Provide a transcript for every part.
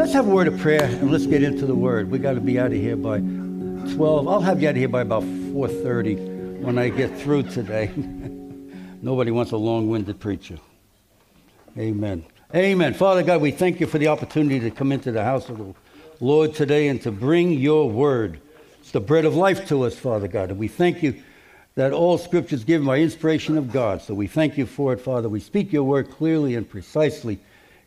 Let's have a word of prayer and let's get into the word. We got to be out of here by 12. I'll have you out of here by about 4:30 when I get through today. Nobody wants a long-winded preacher. Amen. Amen. Father God, we thank you for the opportunity to come into the house of the Lord today and to bring your word. It's the bread of life to us, Father God. And we thank you that all scripture is given by inspiration of God. So we thank you for it, Father. We speak your word clearly and precisely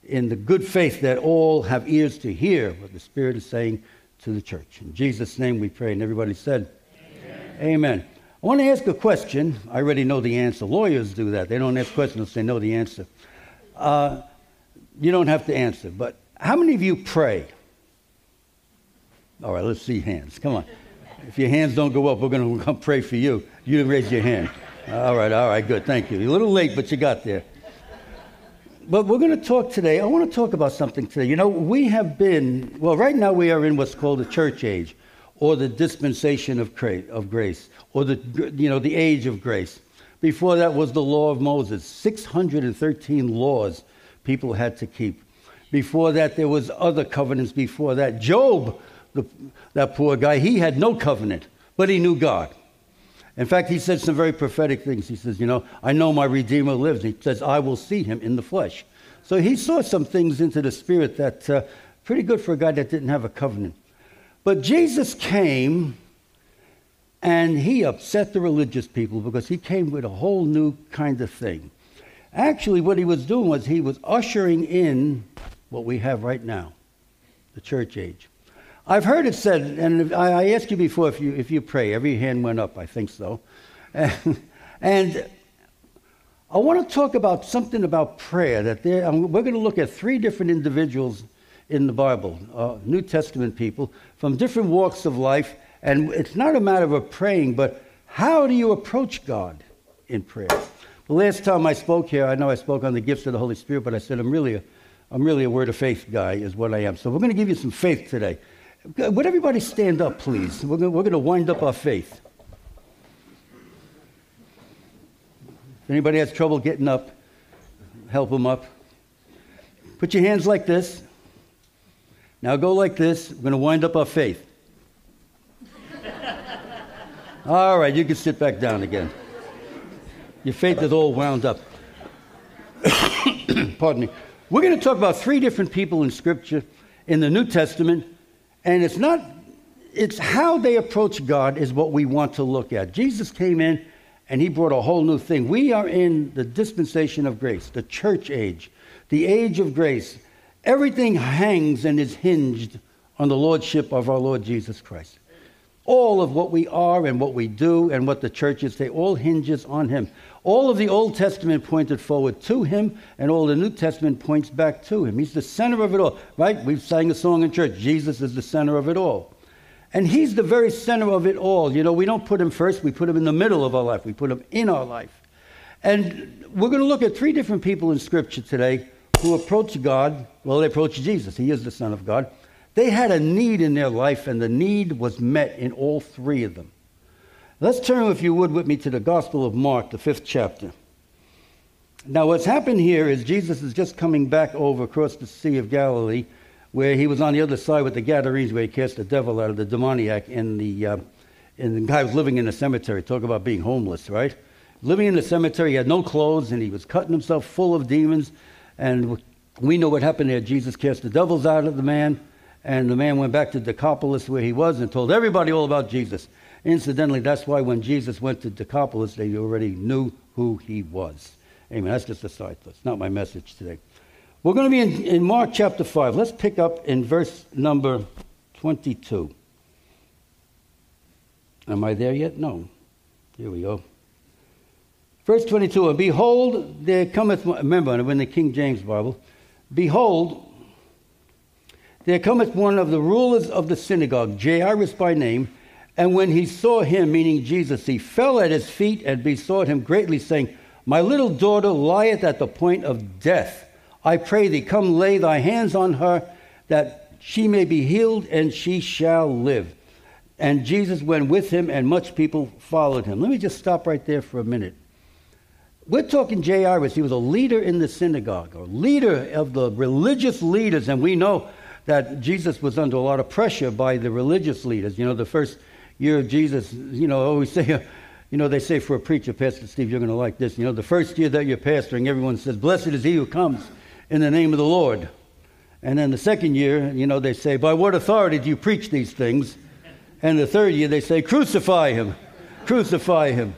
in the good faith that all have ears to hear what the Spirit is saying to the church. In Jesus' name we pray. And everybody said, Amen. Amen. I want to ask a question. I already know the answer. Lawyers do that. They don't ask questions they know the answer. Uh, you don't have to answer, but how many of you pray? All right, let's see hands. Come on. If your hands don't go up, we're going to come pray for you. You raise your hand. All right, all right, good. Thank you. You're a little late, but you got there. But we're going to talk today. I want to talk about something today. You know, we have been, well, right now we are in what's called the church age or the dispensation of grace or the, you know, the age of grace. Before that was the law of Moses, 613 laws people had to keep. Before that, there was other covenants before that. Job, the, that poor guy, he had no covenant, but he knew God. In fact, he said some very prophetic things. He says, You know, I know my Redeemer lives. He says, I will see him in the flesh. So he saw some things into the spirit that uh, pretty good for a guy that didn't have a covenant. But Jesus came and he upset the religious people because he came with a whole new kind of thing. Actually, what he was doing was he was ushering in what we have right now the church age. I've heard it said, and I asked you before if you, if you pray. Every hand went up, I think so. And, and I want to talk about something about prayer. That there, we're going to look at three different individuals in the Bible, uh, New Testament people from different walks of life. And it's not a matter of praying, but how do you approach God in prayer? The last time I spoke here, I know I spoke on the gifts of the Holy Spirit, but I said I'm really a, I'm really a word of faith guy, is what I am. So we're going to give you some faith today. Would everybody stand up, please? We're going, to wind up our faith. If anybody has trouble getting up, help them up. Put your hands like this. Now go like this. We're going to wind up our faith. All right, you can sit back down again. Your faith is all wound up. Pardon me. We're going to talk about three different people in Scripture in the New Testament, and it's not, it's how they approach God is what we want to look at. Jesus came in and he brought a whole new thing. We are in the dispensation of grace, the church age, the age of grace. Everything hangs and is hinged on the lordship of our Lord Jesus Christ. All of what we are and what we do and what the church is, they all hinges on him. All of the Old Testament pointed forward to him, and all the New Testament points back to him. He's the center of it all, right? We've sang a song in church Jesus is the center of it all. And he's the very center of it all. You know, we don't put him first, we put him in the middle of our life, we put him in our life. And we're going to look at three different people in Scripture today who approach God. Well, they approach Jesus, he is the Son of God. They had a need in their life, and the need was met in all three of them. Let's turn, if you would, with me to the Gospel of Mark, the fifth chapter. Now, what's happened here is Jesus is just coming back over across the Sea of Galilee, where he was on the other side with the Gadarenes, where he cast the devil out of the demoniac, and the, uh, and the guy was living in the cemetery. Talk about being homeless, right? Living in the cemetery, he had no clothes, and he was cutting himself full of demons. And we know what happened there. Jesus cast the devils out of the man, and the man went back to Decapolis, where he was, and told everybody all about Jesus. Incidentally, that's why when Jesus went to Decapolis, they already knew who he was. Amen. That's just a side thought. It's not my message today. We're going to be in, in Mark chapter 5. Let's pick up in verse number 22. Am I there yet? No. Here we go. Verse 22 And behold, there cometh, remember, in the King James Bible, behold, there cometh one of the rulers of the synagogue, Jairus by name and when he saw him, meaning Jesus, he fell at his feet and besought him greatly, saying, My little daughter lieth at the point of death. I pray thee, come lay thy hands on her, that she may be healed, and she shall live. And Jesus went with him, and much people followed him. Let me just stop right there for a minute. We're talking Jairus. He was a leader in the synagogue, a leader of the religious leaders, and we know that Jesus was under a lot of pressure by the religious leaders. You know, the first year of Jesus, you know, always say, you know, they say for a preacher, Pastor Steve, you're going to like this. You know, the first year that you're pastoring, everyone says, Blessed is he who comes in the name of the Lord. And then the second year, you know, they say, By what authority do you preach these things? And the third year, they say, Crucify him, crucify him.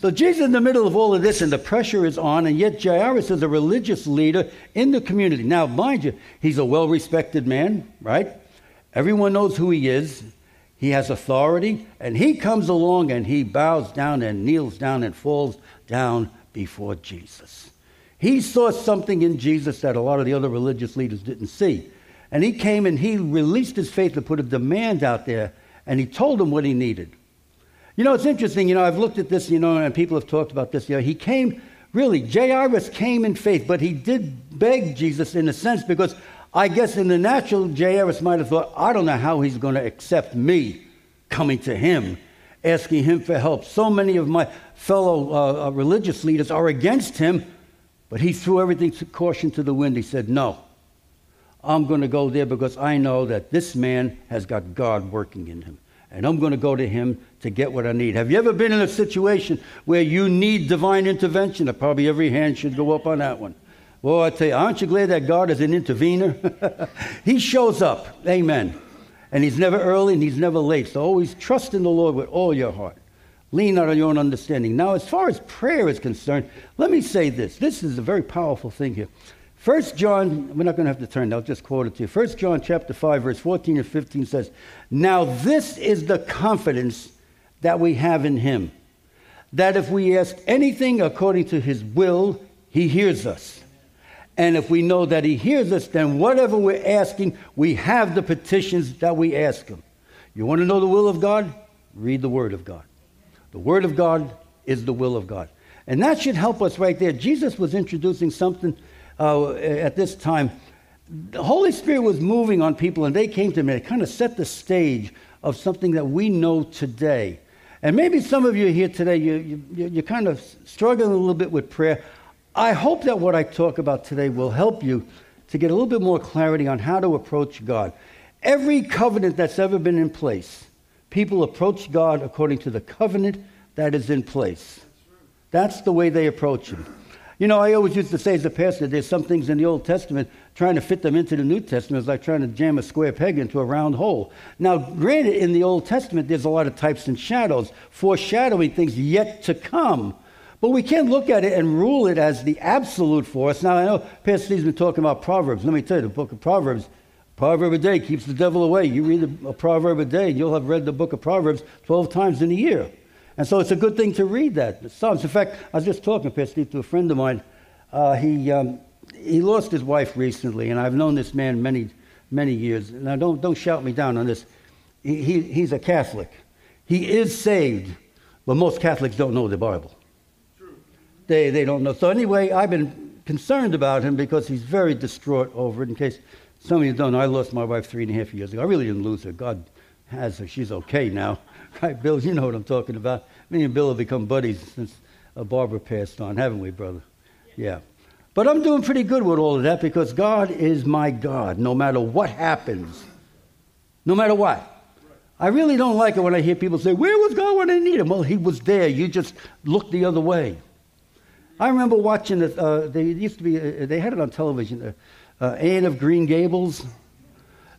So Jesus is in the middle of all of this, and the pressure is on, and yet Jairus is a religious leader in the community. Now, mind you, he's a well respected man, right? Everyone knows who he is. He has authority, and he comes along and he bows down and kneels down and falls down before Jesus. He saw something in Jesus that a lot of the other religious leaders didn't see. And he came and he released his faith to put a demand out there, and he told them what he needed. You know, it's interesting. You know, I've looked at this, you know, and people have talked about this. You know, he came, really, Jairus came in faith, but he did beg Jesus in a sense because I guess in the natural, Jairus might have thought, I don't know how he's going to accept me coming to him, asking him for help. So many of my fellow uh, uh religious leaders are against him, but he threw everything to caution to the wind. He said, No, I'm going to go there because I know that this man has got God working in him and I'm going to go to him to get what I need. Have you ever been in a situation where you need divine intervention? Probably every hand should go up on that one. Well, I tell you, aren't you glad that God is an intervener? he shows up. Amen. And he's never early and he's never late. So always trust in the Lord with all your heart. Lean not on your own understanding. Now, as far as prayer is concerned, let me say this. This is a very powerful thing here. First John, we're not going to have to turn, I'll just quote it to you. First John chapter 5, verse 14 and 15 says, Now this is the confidence that we have in him, that if we ask anything according to his will, he hears us. And if we know that he hears us, then whatever we're asking, we have the petitions that we ask him. You want to know the will of God? Read the Word of God. The Word of God is the will of God. And that should help us right there. Jesus was introducing something uh, at this time, the Holy Spirit was moving on people, and they came to me. It kind of set the stage of something that we know today. And maybe some of you here today, you, you, you're kind of struggling a little bit with prayer. I hope that what I talk about today will help you to get a little bit more clarity on how to approach God. Every covenant that's ever been in place, people approach God according to the covenant that is in place. That's the way they approach Him. You know, I always used to say as a pastor, there's some things in the Old Testament, trying to fit them into the New Testament is like trying to jam a square peg into a round hole. Now, granted, in the Old Testament, there's a lot of types and shadows, foreshadowing things yet to come. But we can't look at it and rule it as the absolute for us. Now, I know Pastor Steve's been talking about Proverbs. Let me tell you, the book of Proverbs, proverb a day keeps the devil away. You read a proverb a day, you'll have read the book of Proverbs 12 times in a year. And so it's a good thing to read that. Psalms. In fact, I was just talking, Pastor to a friend of mine. Uh, he, um, he lost his wife recently, and I've known this man many, many years. Now, don't, don't shout me down on this. He, he, he's a Catholic. He is saved, but most Catholics don't know the Bible. True. They, they don't know. So, anyway, I've been concerned about him because he's very distraught over it. In case some of you don't know, I lost my wife three and a half years ago. I really didn't lose her. God has her. She's okay now. Right, Bill? You know what I'm talking about. Me and Bill have become buddies since uh, Barbara passed on, haven't we, brother? Yeah. But I'm doing pretty good with all of that because God is my God no matter what happens. No matter what. I really don't like it when I hear people say, Where was God when I need him? Well, he was there. You just looked the other way. I remember watching it. Uh, they used to be, uh, they had it on television, uh, uh, Anne of Green Gables.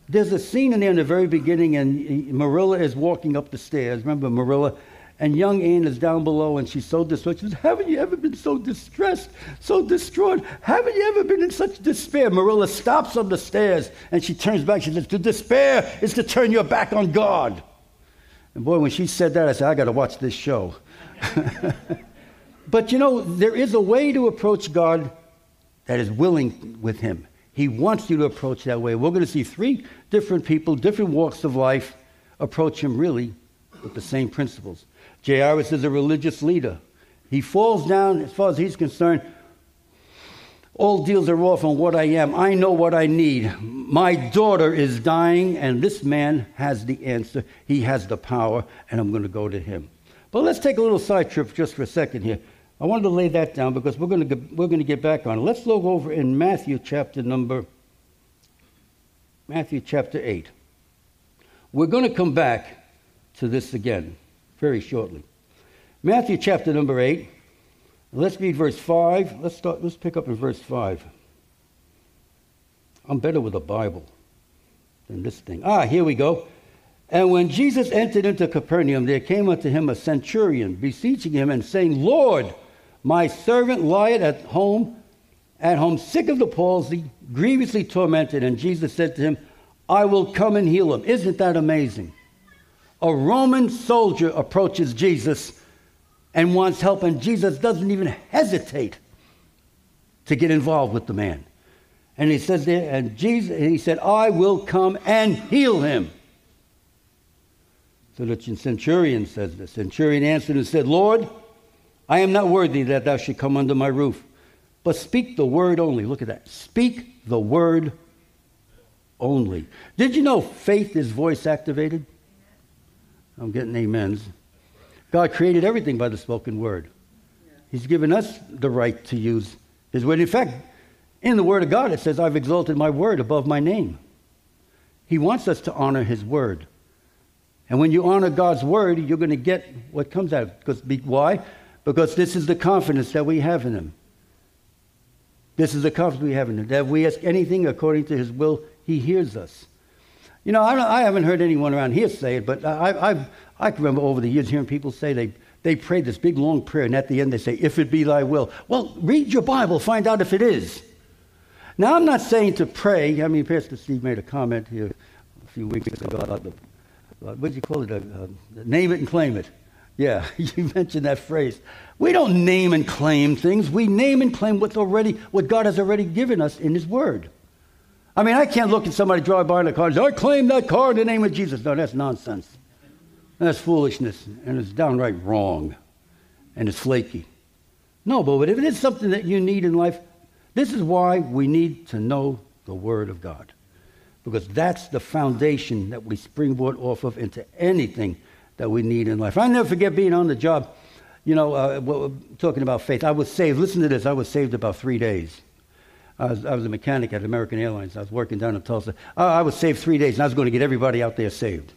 There's a scene in there in the very beginning, and Marilla is walking up the stairs. Remember Marilla? And young Anne is down below, and she's so distraught. She says, Haven't you ever been so distressed, so distraught? Haven't you ever been in such despair? Marilla stops on the stairs, and she turns back. She says, To despair is to turn your back on God. And boy, when she said that, I said, I got to watch this show. but you know, there is a way to approach God that is willing with Him. He wants you to approach that way. We're going to see three different people, different walks of life, approach him really with the same principles. Jairus is a religious leader. He falls down, as far as he's concerned, all deals are off on what I am. I know what I need. My daughter is dying, and this man has the answer. He has the power, and I'm going to go to him. But let's take a little side trip just for a second here. I wanted to lay that down because we're going to get, we're going to get back on it. Let's look over in Matthew chapter number Matthew chapter 8. We're going to come back to this again very shortly. Matthew chapter number 8. Let's read verse 5. Let's start let's pick up in verse 5. I'm better with a Bible than this thing. Ah, here we go. And when Jesus entered into Capernaum, there came unto him a centurion, beseeching him and saying, Lord, my servant lieth at home, at home sick of the palsy, grievously tormented. And Jesus said to him, I will come and heal him. Isn't that amazing? A Roman soldier approaches Jesus and wants help, and Jesus doesn't even hesitate to get involved with the man. And he says there, and Jesus, he said, I will come and heal him. So the centurion says the centurion answered and said, Lord, I am not worthy that thou should come under my roof, but speak the word only. Look at that. Speak the word only. Did you know faith is voice activated? I'm getting amens. God created everything by the spoken word. He's given us the right to use his word. In fact, in the word of God, it says, I've exalted my word above my name. He wants us to honor his word. And when you honor God's word, you're going to get what comes out. Because why? Because this is the confidence that we have in him. This is the confidence we have in him. That if we ask anything according to his will, he hears us. You know, I, I haven't heard anyone around here say it, but I, I've, I can remember over the years hearing people say they, they prayed this big long prayer, and at the end they say, If it be thy will. Well, read your Bible, find out if it is. Now, I'm not saying to pray. I mean, Pastor Steve made a comment here a few weeks ago about the, uh, what do you call it? Uh, uh, name it and claim it. Yeah, you mentioned that phrase. We don't name and claim things. We name and claim what's already, what God has already given us in His Word. I mean, I can't look at somebody drive by in a car and say, I claim that car in the name of Jesus. No, that's nonsense. That's foolishness, and it's downright wrong, and it's flaky. No, but if it is something that you need in life, this is why we need to know the Word of God. Because that's the foundation that we springboard off of into anything that we need in life. I never forget being on the job, you know, uh, talking about faith. I was saved, listen to this, I was saved about three days. I was, I was, a mechanic at American Airlines. I was working down in Tulsa. I was saved three days, and I was going to get everybody out there saved.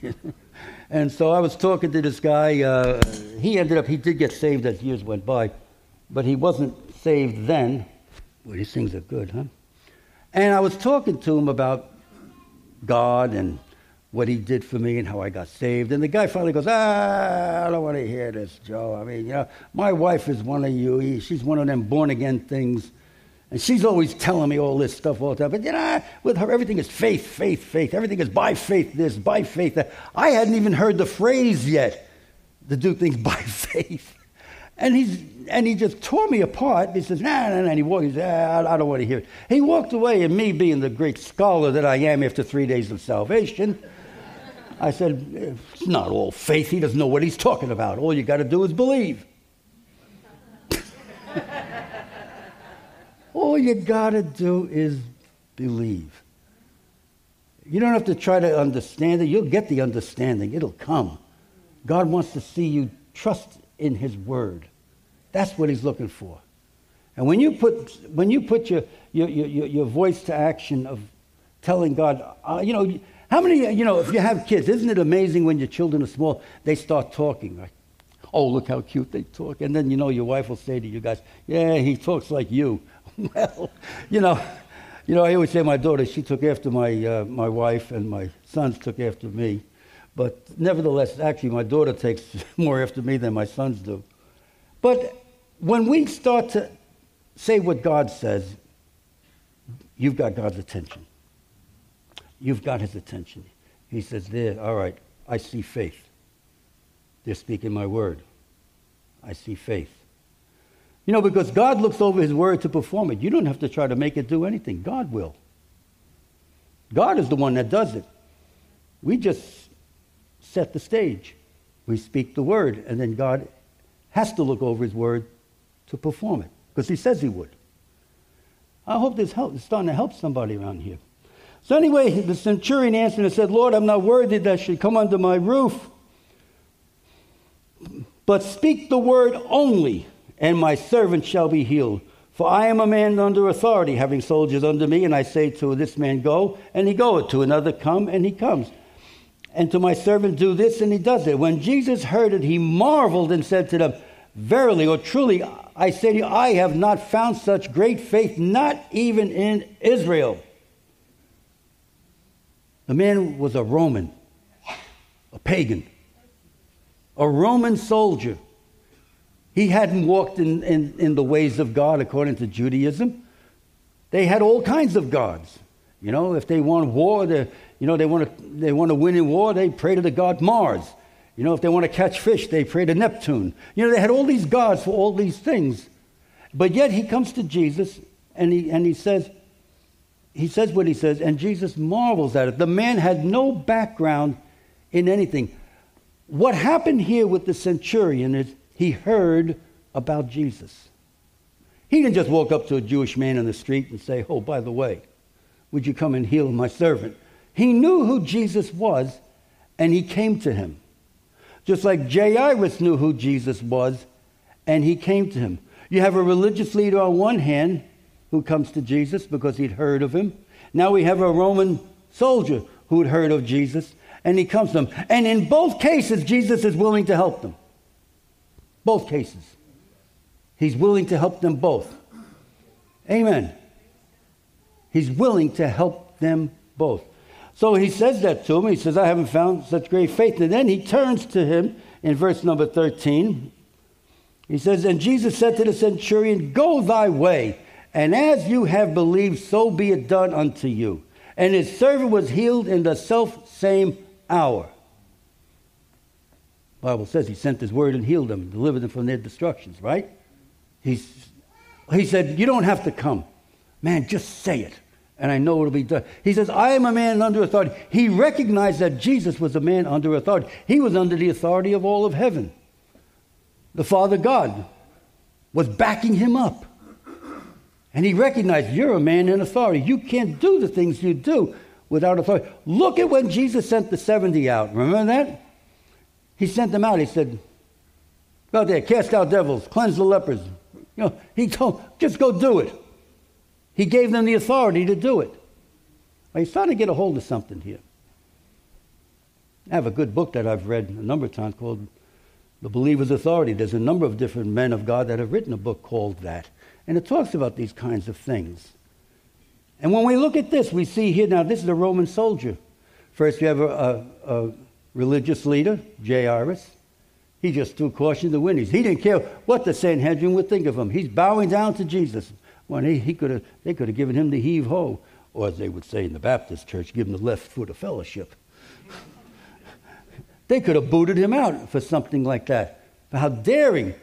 and so I was talking to this guy. Uh, he ended up, he did get saved as years went by, but he wasn't saved then. Well, these things are good, huh? And I was talking to him about God and what he did for me and how I got saved. And the guy finally goes, Ah, I don't want to hear this, Joe. I mean, you know, my wife is one of you. She's one of them born again things. And she's always telling me all this stuff all the time. But you know, with her, everything is faith, faith, faith. Everything is by faith this, by faith that. I hadn't even heard the phrase yet to do things by faith. And, he's, and he just tore me apart. He says, nah, nah, nah. And he walked, he ah, I don't want to hear it. He walked away, and me being the great scholar that I am after three days of salvation, I said, it's not all faith. He doesn't know what he's talking about. All you got to do is believe. All you got to do is believe. You don't have to try to understand it. You'll get the understanding, it'll come. God wants to see you trust in His Word. That's what He's looking for. And when you put, when you put your, your, your, your voice to action of telling God, uh, you know, how many, you know, if you have kids, isn't it amazing when your children are small, they start talking, like, oh, look how cute they talk. And then, you know, your wife will say to you guys, yeah, he talks like you. well, you know, you know, I always say my daughter, she took after my, uh, my wife, and my sons took after me. But nevertheless, actually, my daughter takes more after me than my sons do. But when we start to say what God says, you've got God's attention. You've got his attention. He says, There, all right, I see faith. They're speaking my word. I see faith. You know, because God looks over his word to perform it. You don't have to try to make it do anything, God will. God is the one that does it. We just set the stage. We speak the word, and then God has to look over his word to perform it because he says he would. I hope this help, is starting to help somebody around here. So, anyway, the centurion answered and said, Lord, I'm not worthy that should come under my roof, but speak the word only and my servant shall be healed. For I am a man under authority, having soldiers under me, and I say to this man, Go, and he goeth, to another, Come, and he comes. And to my servant, Do this, and he does it. When Jesus heard it, he marveled and said to them, Verily or truly, I say to you, I have not found such great faith, not even in Israel. The man was a Roman, a pagan, a Roman soldier. He hadn't walked in, in, in the ways of God according to Judaism. They had all kinds of gods. You know, if they want war, they, you know, they want to they want to win in war, they pray to the god Mars. You know, if they want to catch fish, they pray to Neptune. You know, they had all these gods for all these things. But yet he comes to Jesus and he and he says, he says what he says, and Jesus marvels at it. The man had no background in anything. What happened here with the centurion is he heard about Jesus. He didn't just walk up to a Jewish man in the street and say, Oh, by the way, would you come and heal my servant? He knew who Jesus was, and he came to him. Just like Jairus knew who Jesus was, and he came to him. You have a religious leader on one hand who comes to Jesus because he'd heard of him. Now we have a Roman soldier who'd heard of Jesus, and he comes to them. And in both cases, Jesus is willing to help them. Both cases. He's willing to help them both. Amen. He's willing to help them both. So he says that to him. He says, I haven't found such great faith. And then he turns to him in verse number 13. He says, And Jesus said to the centurion, Go thy way, and as you have believed, so be it done unto you. And his servant was healed in the self same hour. Bible says he sent his word and healed them, delivered them from their destructions, right? He's, he said, You don't have to come. Man, just say it, and I know it'll be done. He says, I am a man under authority. He recognized that Jesus was a man under authority. He was under the authority of all of heaven. The Father God was backing him up. And he recognized, You're a man in authority. You can't do the things you do without authority. Look at when Jesus sent the 70 out. Remember that? He sent them out. He said, Go out there, cast out devils, cleanse the lepers. You know, he told, just go do it. He gave them the authority to do it. Well, he's trying to get a hold of something here. I have a good book that I've read a number of times called The Believer's Authority. There's a number of different men of God that have written a book called that. And it talks about these kinds of things. And when we look at this, we see here now, this is a Roman soldier. First, you have a, a, a religious leader, Jairus. He just threw caution to the wind. He didn't care what the Sanhedrin would think of him. He's bowing down to Jesus. When he, he could have, they could have given him the heave ho, or as they would say in the Baptist church, give him the left foot of fellowship. they could have booted him out for something like that. But how daring!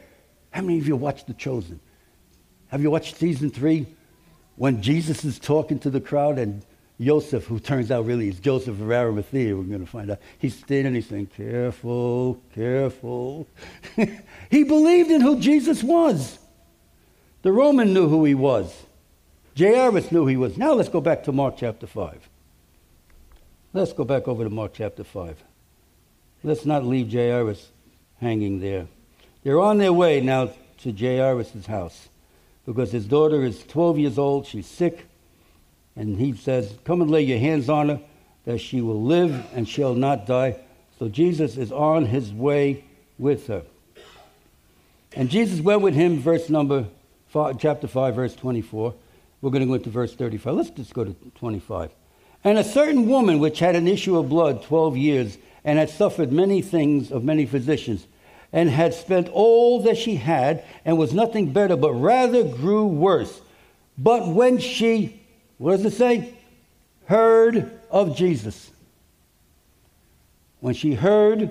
How many of you watched The Chosen? Have you watched season three? When Jesus is talking to the crowd and Joseph, who turns out really is Joseph of Arimathea, we're going to find out. He's standing and he's saying, Careful, careful. he believed in who Jesus was. The Roman knew who he was. Jairus knew who he was. Now let's go back to Mark chapter 5. Let's go back over to Mark chapter 5. Let's not leave Jairus hanging there. They're on their way now to Jairus' house because his daughter is 12 years old. She's sick. And he says, Come and lay your hands on her, that she will live and shall not die. So Jesus is on his way with her. And Jesus went with him, verse number five, chapter 5, verse 24. We're going to go into verse 35. Let's just go to 25. And a certain woman which had an issue of blood 12 years and had suffered many things of many physicians and had spent all that she had and was nothing better, but rather grew worse. But when she what does it say? Heard of Jesus. When she heard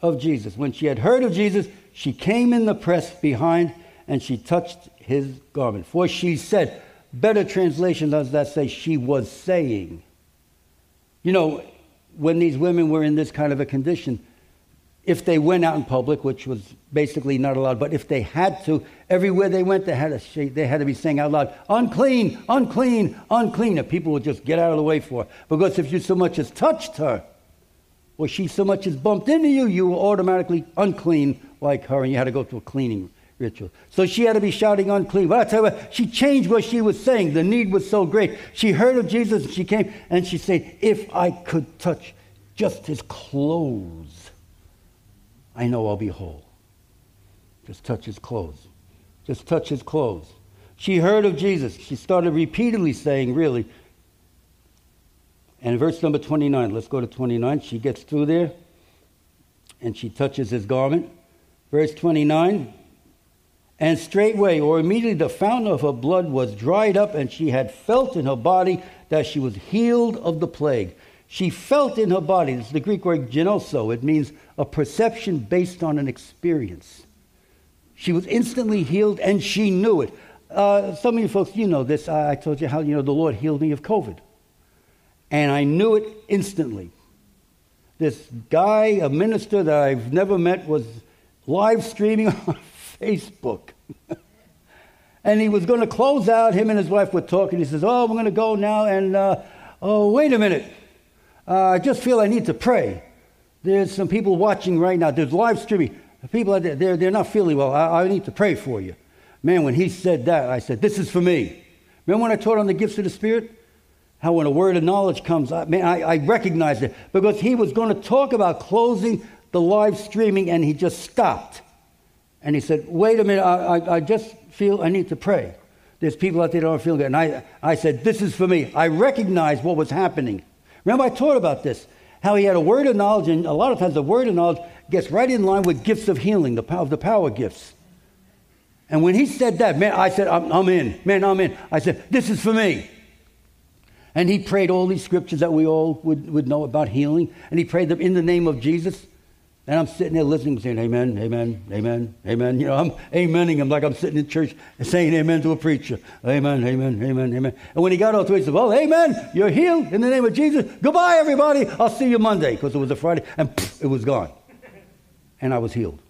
of Jesus, when she had heard of Jesus, she came in the press behind and she touched his garment. For she said, better translation does that say, she was saying. You know, when these women were in this kind of a condition, if they went out in public, which was basically not allowed, but if they had to, everywhere they went, they had to, they had to be saying out loud, unclean, unclean, unclean. And people would just get out of the way for her. Because if you so much as touched her, or she so much as bumped into you, you were automatically unclean like her, and you had to go to a cleaning, ritual. So she had to be shouting unclean. But I tell you what, she changed what she was saying. The need was so great. She heard of Jesus and she came and she said, If I could touch just his clothes, I know I'll be whole. Just touch his clothes. Just touch his clothes. She heard of Jesus. She started repeatedly saying, Really. And verse number 29, let's go to 29. She gets through there and she touches his garment. Verse 29 And straightway, or immediately, the fountain of her blood was dried up, and she had felt in her body that she was healed of the plague. She felt in her body, this is the Greek word ginosko, it means a perception based on an experience. She was instantly healed and she knew it. Uh, some of you folks, you know this. I, I told you how, you know, the Lord healed me of COVID. And I knew it instantly. This guy, a minister that I've never met, was live streaming on Facebook. and he was going to close out. Him and his wife were talking. He says, Oh, we're going to go now. And, uh, oh, wait a minute. Uh, I just feel I need to pray. There's some people watching right now. There's live streaming. People they're, they're not feeling well. I, I need to pray for you. Man, when he said that, I said, This is for me. Remember when I taught on the gifts of the Spirit? How when a word of knowledge comes, I, man, I, I recognized it because he was going to talk about closing the live streaming and he just stopped. And he said, Wait a minute, I, I, I just feel I need to pray. There's people out there that aren't feeling good. And I, I said, This is for me. I recognized what was happening. Remember, I taught about this how he had a word of knowledge, and a lot of times the word of knowledge gets right in line with gifts of healing, the power, the power gifts. And when he said that, man, I said, I'm, I'm in. Man, I'm in. I said, This is for me. And he prayed all these scriptures that we all would, would know about healing. And he prayed them in the name of Jesus. And I'm sitting there listening, saying, Amen, Amen, Amen, Amen. You know, I'm amening him like I'm sitting in church saying Amen to a preacher. Amen, Amen, Amen, Amen. And when he got out to it, he said, Well, Amen, you're healed in the name of Jesus. Goodbye, everybody. I'll see you Monday, because it was a Friday. And it was gone. And I was healed.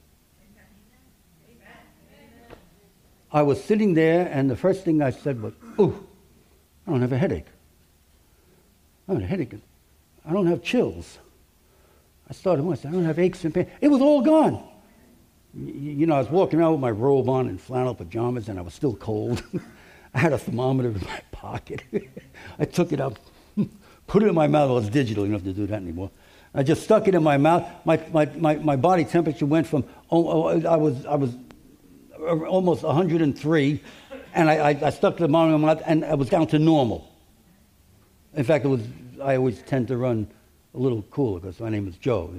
I was sitting there, and the first thing I said was, Ooh, I don't have a headache. I don't have a headache. I don't have chills. I started once. I don't have aches and pains. It was all gone. You know, I was walking around with my robe on and flannel pajamas, and I was still cold. I had a thermometer in my pocket. I took it up, put it in my mouth. Well, it's digital. You don't have to do that anymore. I just stuck it in my mouth. My, my, my, my body temperature went from, oh, oh, I, was, I was uh, almost 103, and I, I, I stuck the thermometer in my mouth, and I was down to normal. In fact, it was, I always tend to run a little cooler because my name is Joe,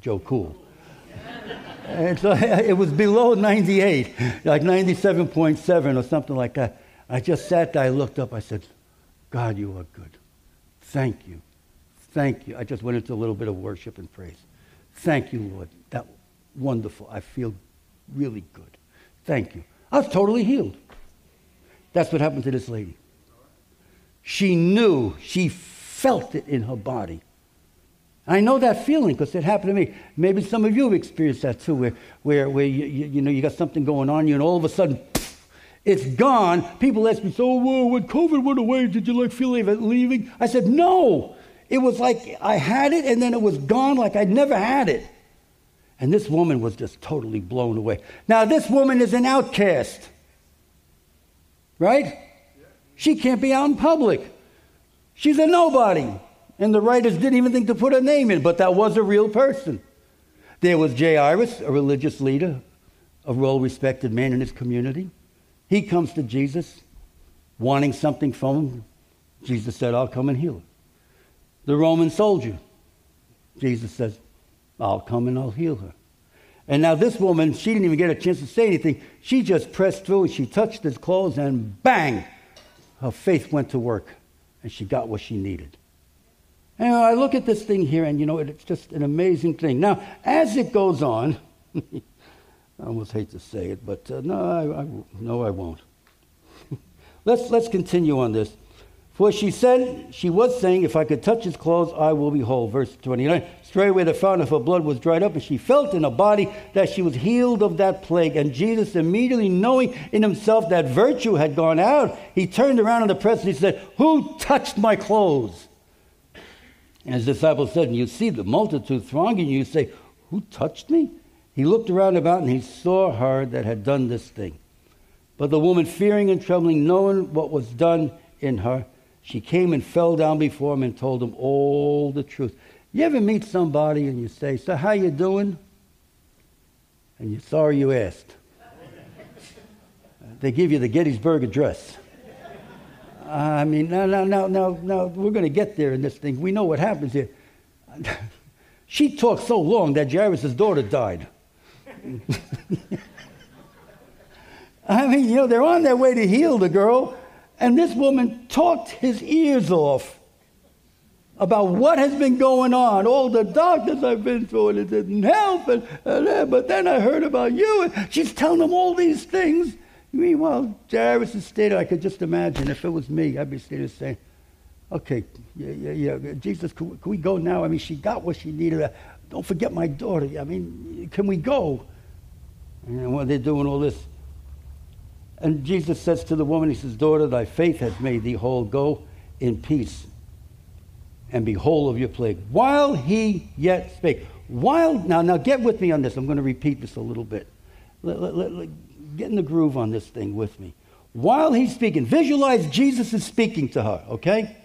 Joe Cool. and so it was below 98, like 97.7 or something like that. I just sat there, I looked up, I said, God, you are good. Thank you. Thank you. I just went into a little bit of worship and praise. Thank you, Lord. That wonderful. I feel really good. Thank you. I was totally healed. That's what happened to this lady. She knew, she felt it in her body. I know that feeling because it happened to me. Maybe some of you have experienced that too, where, where, where you, you, you know, you got something going on you, and all of a sudden, it's gone. People ask me, so whoa, when COVID went away, did you like feel like leaving? I said, no. It was like I had it and then it was gone like I'd never had it. And this woman was just totally blown away. Now, this woman is an outcast, right? She can't be out in public. She's a nobody. And the writers didn't even think to put a name in, but that was a real person. There was Jairus, a religious leader, a well respected man in his community. He comes to Jesus wanting something from him. Jesus said, I'll come and heal her. The Roman soldier, Jesus says, I'll come and I'll heal her. And now this woman, she didn't even get a chance to say anything. She just pressed through and she touched his clothes and bang, her faith went to work and she got what she needed. And I look at this thing here, and you know, it's just an amazing thing. Now, as it goes on, I almost hate to say it, but uh, no, I, I, no, I won't. let's, let's continue on this. For she said, she was saying, If I could touch his clothes, I will be whole. Verse 29. Straightway the fountain of her blood was dried up, and she felt in her body that she was healed of that plague. And Jesus, immediately knowing in himself that virtue had gone out, he turned around in the press and he said, Who touched my clothes? And his disciples said, and you see the multitude thronging you, say, Who touched me? He looked around about and he saw her that had done this thing. But the woman, fearing and trembling, knowing what was done in her, she came and fell down before him and told him all the truth. You ever meet somebody and you say, So how you doing? And you're sorry you asked. they give you the Gettysburg Address. I mean, now, now, now, now, now, we're going to get there in this thing. We know what happens here. she talked so long that Jairus' daughter died. I mean, you know, they're on their way to heal the girl, and this woman talked his ears off about what has been going on. All the doctors I've been through, and it didn't help. And, and, but then I heard about you. And she's telling them all these things. Meanwhile, Jairus is standing. I could just imagine if it was me, I'd be standing saying, okay, yeah, yeah, yeah. Jesus, can, can, we go now? I mean, she got what she needed. Uh, don't forget my daughter. I mean, can we go? And while they're doing all this, and Jesus says to the woman, He says, Daughter, thy faith has made thee whole. Go in peace and be whole of your plague. While he yet spake. While, now, now get with me on this. I'm going to repeat this a little bit. Let, let, let, get in the groove on this thing with me. While he's speaking, visualize Jesus is speaking to her, okay?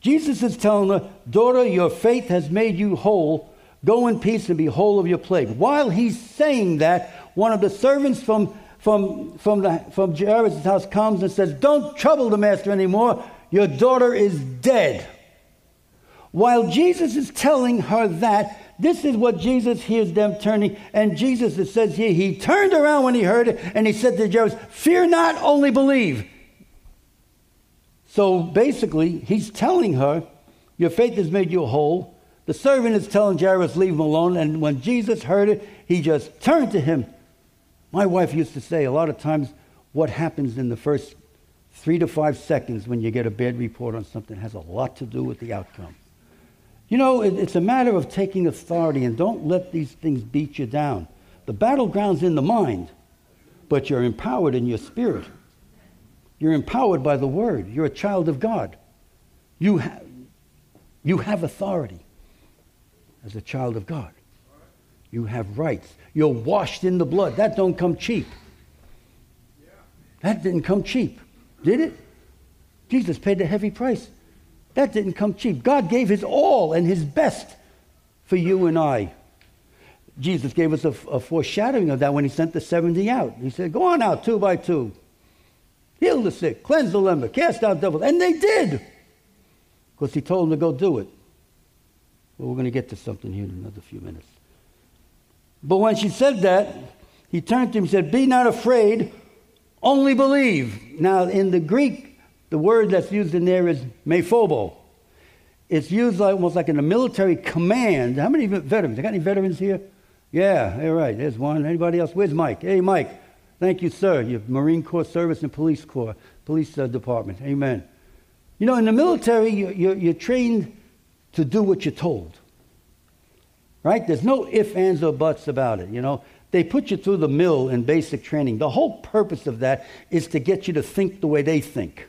Jesus is telling her, Daughter, your faith has made you whole. Go in peace and be whole of your plague. While he's saying that, one of the servants from from, from, the, from Jairus' house comes and says, Don't trouble the master anymore. Your daughter is dead. While Jesus is telling her that, this is what Jesus hears them turning. And Jesus, it says here, he turned around when he heard it and he said to Jairus, Fear not, only believe. So basically, he's telling her, Your faith has made you whole. The servant is telling Jairus, Leave him alone. And when Jesus heard it, he just turned to him my wife used to say a lot of times what happens in the first three to five seconds when you get a bad report on something has a lot to do with the outcome. You know, it, it's a matter of taking authority and don't let these things beat you down. The battleground's in the mind, but you're empowered in your spirit. You're empowered by the word. You're a child of God. You, ha- you have authority as a child of God. You have rights. You're washed in the blood. That don't come cheap. That didn't come cheap, did it? Jesus paid a heavy price. That didn't come cheap. God gave his all and his best for you and I. Jesus gave us a, a, foreshadowing of that when he sent the 70 out. He said, Go on out two by two, heal the sick, cleanse the leper, cast out devils. And they did because he told them to go do it. Well, we're going to get to something here in another few minutes. But when she said that, he turned to him and said, Be not afraid, only believe. Now, in the Greek, the word that's used in there is mephobo. It's used almost like in a military command. How many veterans? I got any veterans here? Yeah, all right. There's one. Anybody else? Where's Mike? Hey, Mike. Thank you, sir. You have Marine Corps service and police corps, police uh, department. Amen. You know, in the military, you, you're, you're trained to do what you're told right? There's no ifs, ands, or buts about it, you know. They put you through the mill in basic training. The whole purpose of that is to get you to think the way they think.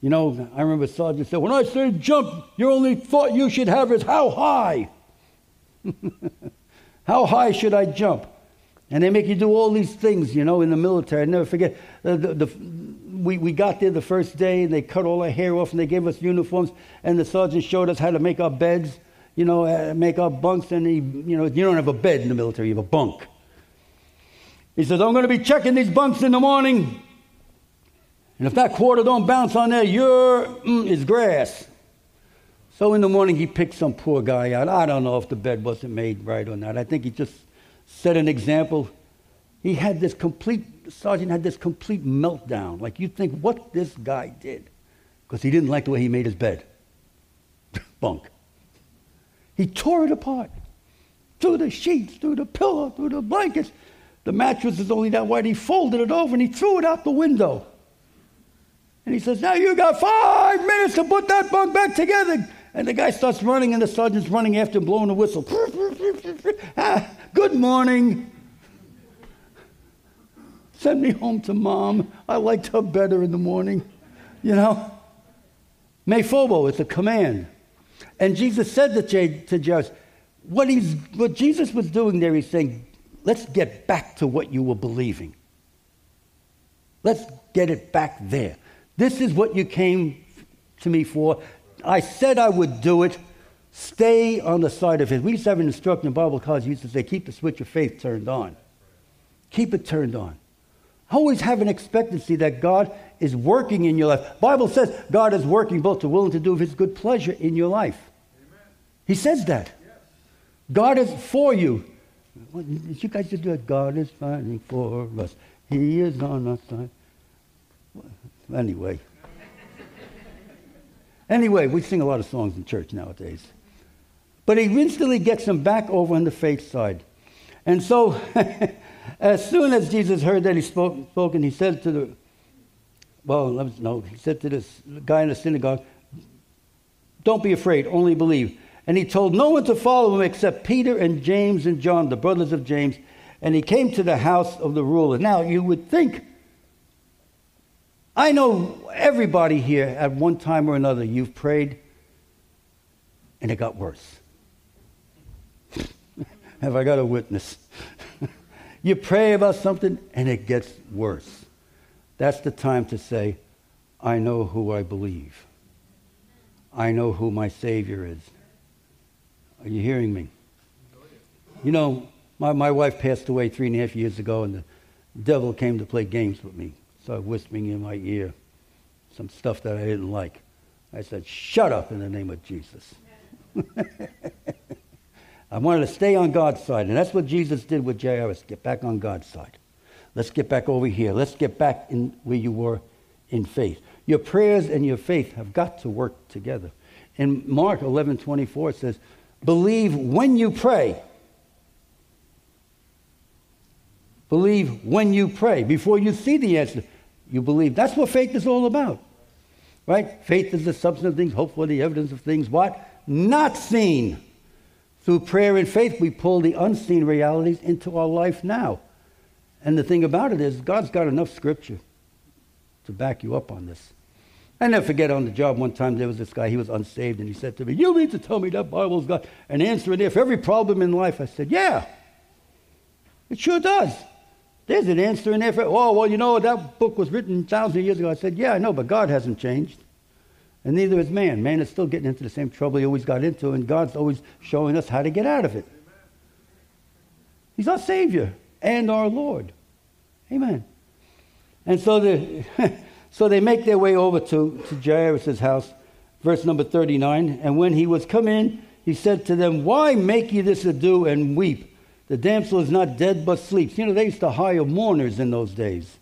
You know, I remember Sergeant said, when I say jump, your only thought you should have is how high? how high should I jump? And they make you do all these things, you know, in the military. I never forget. Uh, the, the, we, we got there the first day, and they cut all our hair off, and they gave us uniforms, and the sergeant showed us how to make our beds you know, uh, make our bunks, and he, you know, you don't have a bed in the military, you have a bunk. He says, I'm going to be checking these bunks in the morning, and if that quarter don't bounce on there, your mm, is grass. So in the morning, he picked some poor guy out. I don't know if the bed wasn't made right or not. I think he just set an example. He had this complete, sergeant had this complete meltdown. Like you think what this guy did, because he didn't like the way he made his bed. Bunk. He tore it apart. Through the sheets, through the pillow, through the blankets. The mattress is only that wide. He folded it over and he threw it out the window. And he says, Now you got five minutes to put that bunk back together. And the guy starts running, and the sergeant's running after him, blowing a whistle. ah, good morning. Send me home to mom. I liked her better in the morning. You know? Mephobo, is a command. And Jesus said to, J- to Jairus, what, he's, what Jesus was doing there, he's saying, let's get back to what you were believing. Let's get it back there. This is what you came to me for. I said I would do it. Stay on the side of it. We used to have an instructor in Bible college used to say, keep the switch of faith turned on. Keep it turned on. Always have an expectancy that God is working in your life. Bible says God is working both to will and to do of his good pleasure in your life. Amen. He says that. Yes. God is for you. You guys just do it. God is fighting for us. He is on our side. Anyway. anyway, we sing a lot of songs in church nowadays. But he instantly gets them back over on the faith side. And so, as soon as Jesus heard that he spoke, spoken, he said to the, well, no, he said to this guy in the synagogue, Don't be afraid, only believe. And he told no one to follow him except Peter and James and John, the brothers of James. And he came to the house of the ruler. Now, you would think, I know everybody here at one time or another, you've prayed and it got worse. Have I got a witness? you pray about something and it gets worse. That's the time to say, I know who I believe. I know who my Savior is. Are you hearing me? You know, my, my wife passed away three and a half years ago, and the devil came to play games with me. Started whispering in my ear some stuff that I didn't like. I said, Shut up in the name of Jesus. I wanted to stay on God's side, and that's what Jesus did with Jairus. Get back on God's side. Let's get back over here. Let's get back in where you were in faith. Your prayers and your faith have got to work together. In Mark 11 24, it says, Believe when you pray. Believe when you pray. Before you see the answer, you believe. That's what faith is all about. Right? Faith is the substance of things, hope for the evidence of things what? Not seen. Through prayer and faith, we pull the unseen realities into our life now. And the thing about it is, God's got enough scripture to back you up on this. I never forget on the job one time there was this guy, he was unsaved, and he said to me, You mean to tell me that Bible's got an answer in there for every problem in life? I said, Yeah, it sure does. There's an answer in there for, oh, well, you know, that book was written thousands of years ago. I said, Yeah, I know, but God hasn't changed. And neither is man. Man is still getting into the same trouble he always got into, and God's always showing us how to get out of it. He's our Savior and our Lord. Amen. And so the. So they make their way over to, to Jairus' house, verse number 39. And when he was come in, he said to them, Why make ye this ado and weep? The damsel is not dead, but sleeps. You know, they used to hire mourners in those days.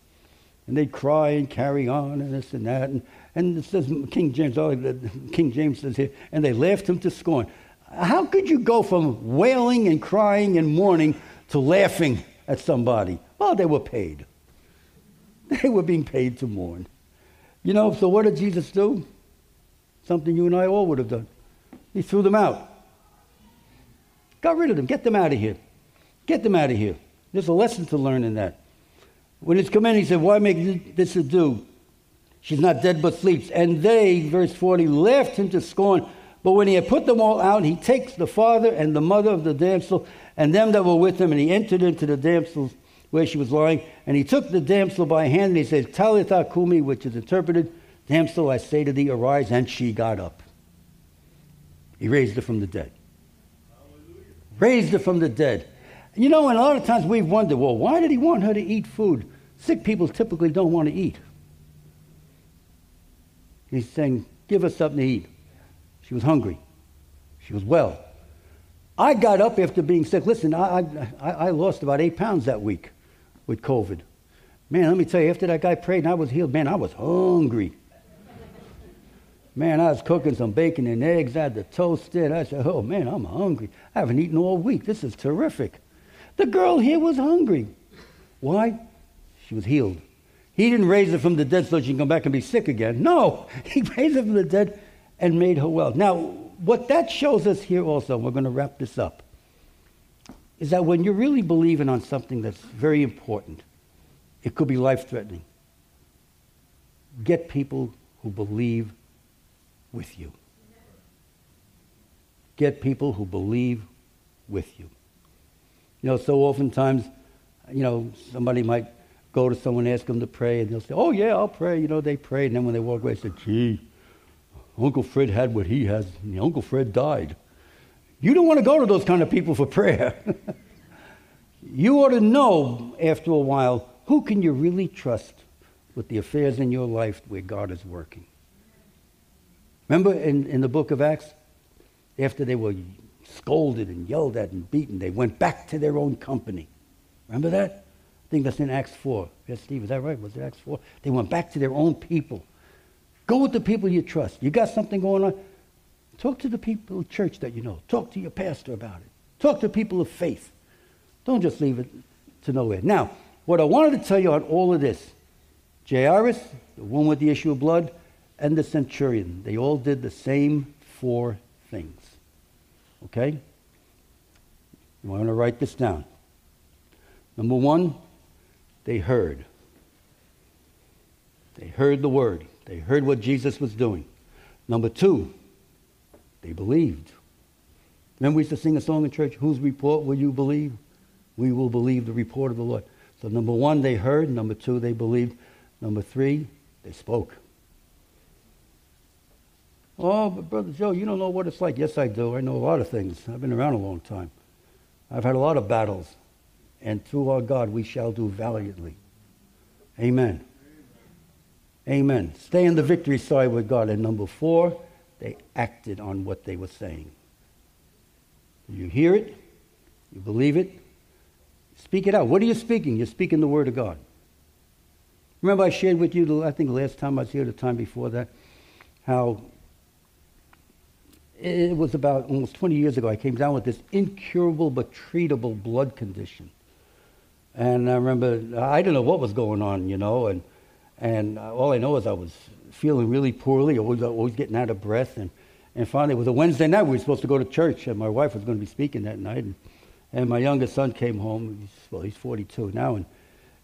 And they'd cry and carry on and this and that. And, and it says, King James, oh, King James says here, and they laughed him to scorn. How could you go from wailing and crying and mourning to laughing at somebody? Well, they were paid. They were being paid to mourn. You know, so what did Jesus do? Something you and I all would have done. He threw them out. Got rid of them. Get them out of here. Get them out of here. There's a lesson to learn in that. When it's come in, he said, Why make this ado? She's not dead but sleeps. And they, verse 40, laughed him to scorn. But when he had put them all out, he takes the father and the mother of the damsel and them that were with him, and he entered into the damsel's where she was lying. And he took the damsel by hand and he said, Talitha cumi, which is interpreted, Damsel, I say to thee, arise. And she got up. He raised her from the dead. Hallelujah. Raised her from the dead. You know, and a lot of times we've wondered, well, why did he want her to eat food? Sick people typically don't want to eat. He's saying, give her something to eat. She was hungry. She was well. I got up after being sick. Listen, I, I, I lost about eight pounds that week with COVID. Man, let me tell you, after that guy prayed and I was healed, man, I was hungry. Man, I was cooking some bacon and eggs. I had the toast in. I said, oh, man, I'm hungry. I haven't eaten all week. This is terrific. The girl here was hungry. Why? She was healed. He didn't raise her from the dead so she can come back and be sick again. No, he raised her from the dead and made her well. Now, what that shows us here also, we're going to wrap this up, is that when you're really believing on something that's very important, it could be life threatening. Get people who believe with you. Get people who believe with you. You know, so oftentimes, you know, somebody might go to someone, ask them to pray, and they'll say, Oh, yeah, I'll pray. You know, they pray. And then when they walk away, they say, Gee, Uncle Fred had what he has, and Uncle Fred died. You don't want to go to those kind of people for prayer. you ought to know after a while who can you really trust with the affairs in your life where God is working. Remember in, in the book of Acts, after they were scolded and yelled at and beaten, they went back to their own company. Remember that? I think that's in Acts 4. Yes, Steve, is that right? Was it Acts 4? They went back to their own people. Go with the people you trust. You got something going on? Talk to the people of church that you know. Talk to your pastor about it. Talk to people of faith. Don't just leave it to nowhere. Now, what I wanted to tell you on all of this, Jairus, the one with the issue of blood, and the centurion, they all did the same four things. Okay? You want to write this down. Number one, they heard. They heard the word. They heard what Jesus was doing. Number two, they believed. Remember, we used to sing a song in church, Whose report will you believe? We will believe the report of the Lord. So, number one, they heard. Number two, they believed. Number three, they spoke. Oh, but Brother Joe, you don't know what it's like. Yes, I do. I know a lot of things. I've been around a long time. I've had a lot of battles. And through our God, we shall do valiantly. Amen. Amen. Stay in the victory side with God. And number four, they acted on what they were saying. You hear it, you believe it, speak it out. What are you speaking? You're speaking the word of God. Remember, I shared with you, I think the last time I was here, the time before that, how it was about almost 20 years ago, I came down with this incurable but treatable blood condition. And I remember, I didn't know what was going on, you know, and and all I know is I was feeling really poorly, always, always getting out of breath. And, and finally, it was a Wednesday night. We were supposed to go to church, and my wife was going to be speaking that night. And, and my youngest son came home. He's, well, he's 42 now, and,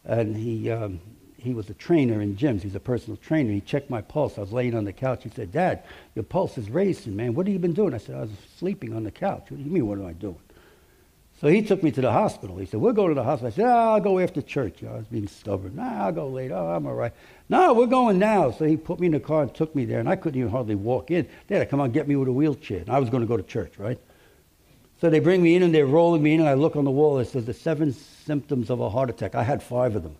and he, um, he was a trainer in gyms. He's a personal trainer. He checked my pulse. I was laying on the couch. He said, Dad, your pulse is racing, man. What have you been doing? I said, I was sleeping on the couch. What do you mean, what am I doing? So he took me to the hospital. He said, We'll go to the hospital. I said, oh, I'll go after church. I was being stubborn. Nah, I'll go later. Oh, I'm all right. No, we're going now. So he put me in the car and took me there, and I couldn't even hardly walk in. They had to come on get me with a wheelchair. And I was going to go to church, right? So they bring me in and they're rolling me in, and I look on the wall. It says the seven symptoms of a heart attack. I had five of them.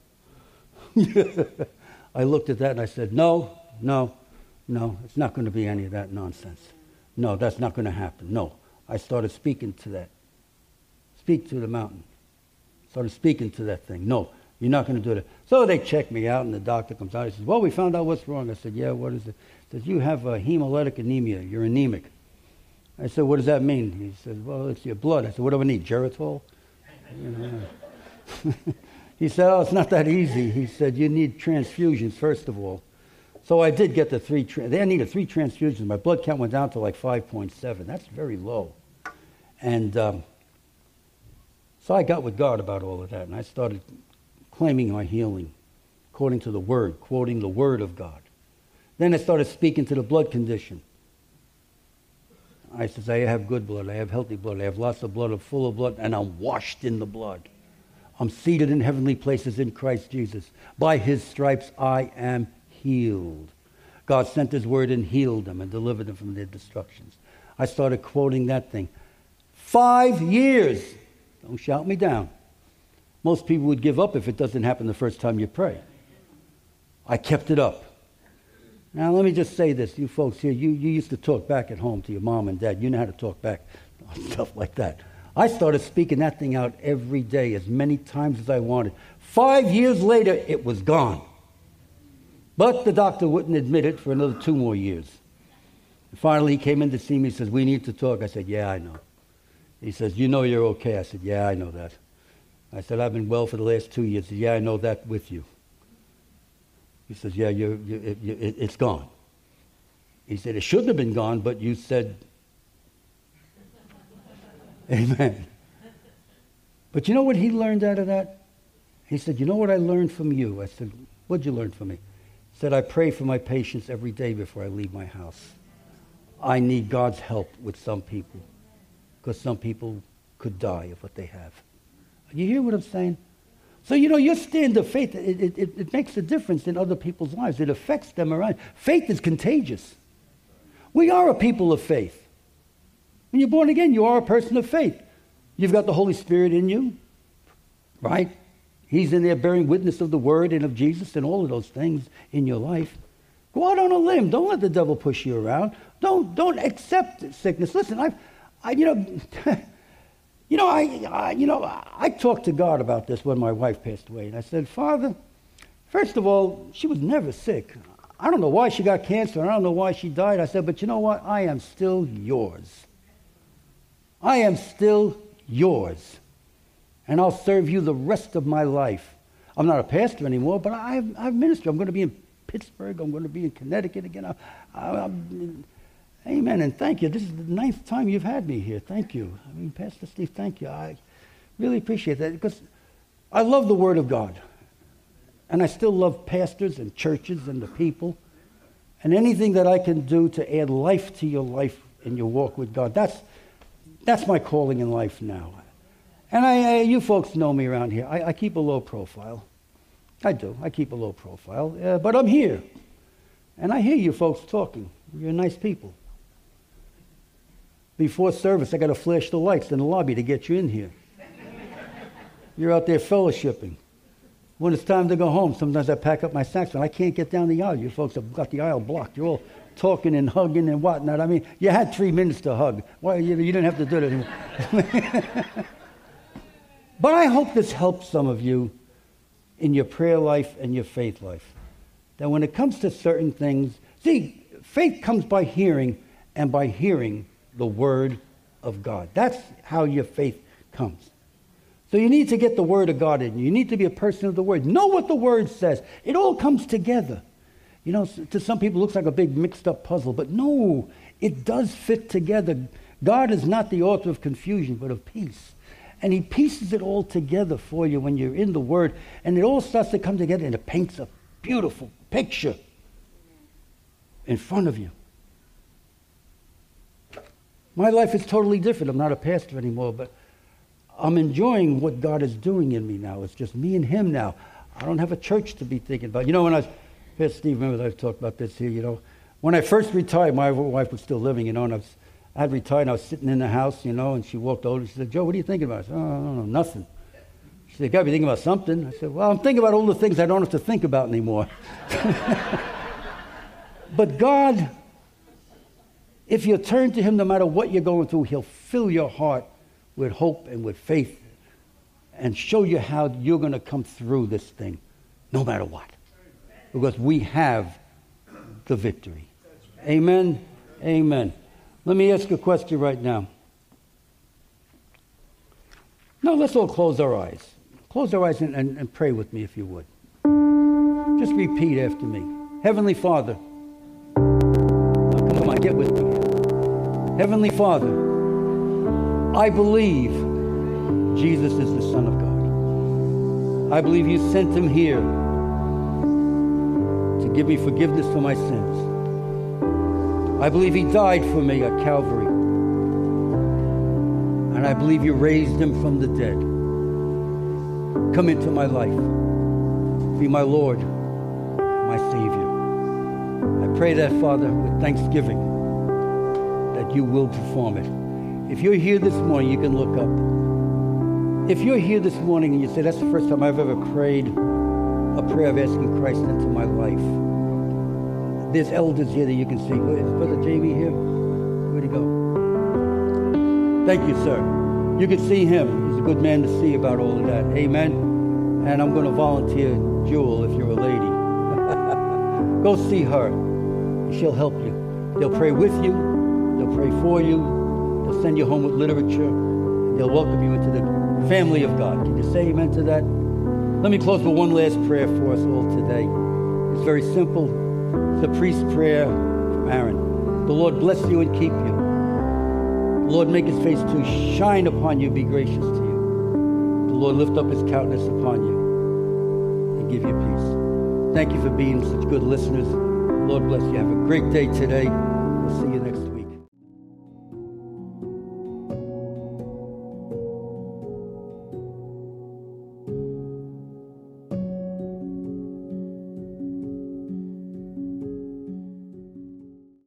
I looked at that and I said, No, no, no, it's not going to be any of that nonsense. No, that's not going to happen. No. I started speaking to that. Speak to the mountain. Started speaking to that thing. No, you're not going to do that. So they check me out, and the doctor comes out. He says, Well, we found out what's wrong. I said, Yeah, what is it? He says, You have a hemolytic anemia. You're anemic. I said, What does that mean? He says, Well, it's your blood. I said, What do I need? Geritol? You know. he said, Oh, it's not that easy. He said, You need transfusions, first of all. So I did get the three. Tra- they needed three transfusions. My blood count went down to like 5.7. That's very low. And um, so I got with God about all of that, and I started claiming my healing according to the Word, quoting the Word of God. Then I started speaking to the blood condition. I says, I have good blood, I have healthy blood, I have lots of blood, I'm full of blood, and I'm washed in the blood. I'm seated in heavenly places in Christ Jesus. By his stripes I am healed. God sent his word and healed them and delivered them from their destructions. I started quoting that thing. Five years don't shout me down. Most people would give up if it doesn't happen the first time you pray. I kept it up. Now, let me just say this. You folks here, you, you used to talk back at home to your mom and dad. You know how to talk back on stuff like that. I started speaking that thing out every day as many times as I wanted. Five years later, it was gone. But the doctor wouldn't admit it for another two more years. finally, he came in to see me. He says, We need to talk. I said, Yeah, I know. He says, You know you're okay. I said, Yeah, I know that. I said, I've been well for the last two years. He said, Yeah, I know that with you. He says, Yeah, you're, you it, it, it's gone. He said, It shouldn't have been gone, but you said, Amen. But you know what he learned out of that? He said, You know what I learned from you? I said, What'd you learn from me? He said, I pray for my patients every day before I leave my house. I need God's help with some people because some people could die of what they have. You hear what I'm saying? So, you know, your stand of faith, it, it, it makes a difference in other people's lives. It affects them around. Faith is contagious. We are a people of faith. When you're born again, you are a person of faith. You've got the Holy Spirit in you, right? He's in there bearing witness of the Word and of Jesus and all of those things in your life. Go out on a limb. Don't let the devil push you around. Don't, don't accept sickness. Listen, I've, I, you know, you know, I, I, you know, I talked to God about this when my wife passed away, and I said, Father, first of all, she was never sick. I don't know why she got cancer. I don't know why she died. I said, but you know what? I am still yours. I am still yours. And I'll serve you the rest of my life. I'm not a pastor anymore, but I have, I have ministry. I'm going to be in Pittsburgh. I'm going to be in Connecticut again. I, I, amen. And thank you. This is the ninth time you've had me here. Thank you. I mean, Pastor Steve, thank you. I really appreciate that because I love the Word of God. And I still love pastors and churches and the people. And anything that I can do to add life to your life and your walk with God, that's, that's my calling in life now. And I, I, you folks know me around here. I, I, keep a low profile. I do. I keep a low profile. Uh, but I'm here. And I hear you folks talking. You're nice people. Before service, I got to flash the lights in the lobby to get you in here. You're out there fellowshipping. When it's time to go home, sometimes I pack up my and I can't get down the aisle. You folks have got the aisle blocked. You're all talking and hugging and whatnot. I mean, you had three minutes to hug. Well, you, you didn't have to do it anymore. But I hope this helps some of you in your prayer life and your faith life. That when it comes to certain things, see, faith comes by hearing, and by hearing the Word of God. That's how your faith comes. So you need to get the Word of God in you. You need to be a person of the Word. Know what the Word says. It all comes together. You know, to some people, it looks like a big mixed up puzzle, but no, it does fit together. God is not the author of confusion, but of peace. And he pieces it all together for you when you're in the Word. And it all starts to come together and it paints a beautiful picture in front of you. My life is totally different. I'm not a pastor anymore, but I'm enjoying what God is doing in me now. It's just me and Him now. I don't have a church to be thinking about. You know, when I was, Pastor Steve, remember I've talked about this here, you know. When I first retired, my wife was still living, you know, and I was I had retired. I was sitting in the house, you know, and she walked over. She said, Joe, what are you thinking about? I said, oh, don't know nothing. She said, you got to be thinking about something. I said, well, I'm thinking about all the things I don't have to think about anymore. but God, if you turn to Him, no matter what you're going through, He'll fill your heart with hope and with faith and show you how you're going to come through this thing, no matter what. Because we have the victory. Amen. Amen. Let me ask a question right now. Now, let's all close our eyes. Close our eyes and, and, and pray with me if you would. Just repeat after me Heavenly Father, oh, come on, get with me. Heavenly Father, I believe Jesus is the Son of God. I believe you sent him here give me forgiveness for my sins. I believe he died for me at Calvary. And I believe you raised him from the dead. Come into my life. Be my Lord, my Savior. I pray that, Father, with thanksgiving, that you will perform it. If you're here this morning, you can look up. If you're here this morning and you say, That's the first time I've ever prayed a prayer of asking Christ into my life there's elders here that you can see. Is Brother Jamie here? Where'd he go? Thank you, sir. You can see him. He's a good man to see about all of that. Amen. And I'm going to volunteer Jewel if you're a lady. go see her. She'll help you. They'll pray with you. They'll pray for you. They'll send you home with literature. They'll welcome you into the family of God. Can you say amen to that? Let me close with one last prayer for us all today. It's very simple the priest's prayer from Aaron. The Lord bless you and keep you. The Lord make his face to shine upon you, be gracious to you. The Lord lift up his countenance upon you and give you peace. Thank you for being such good listeners. Lord bless you. Have a great day today.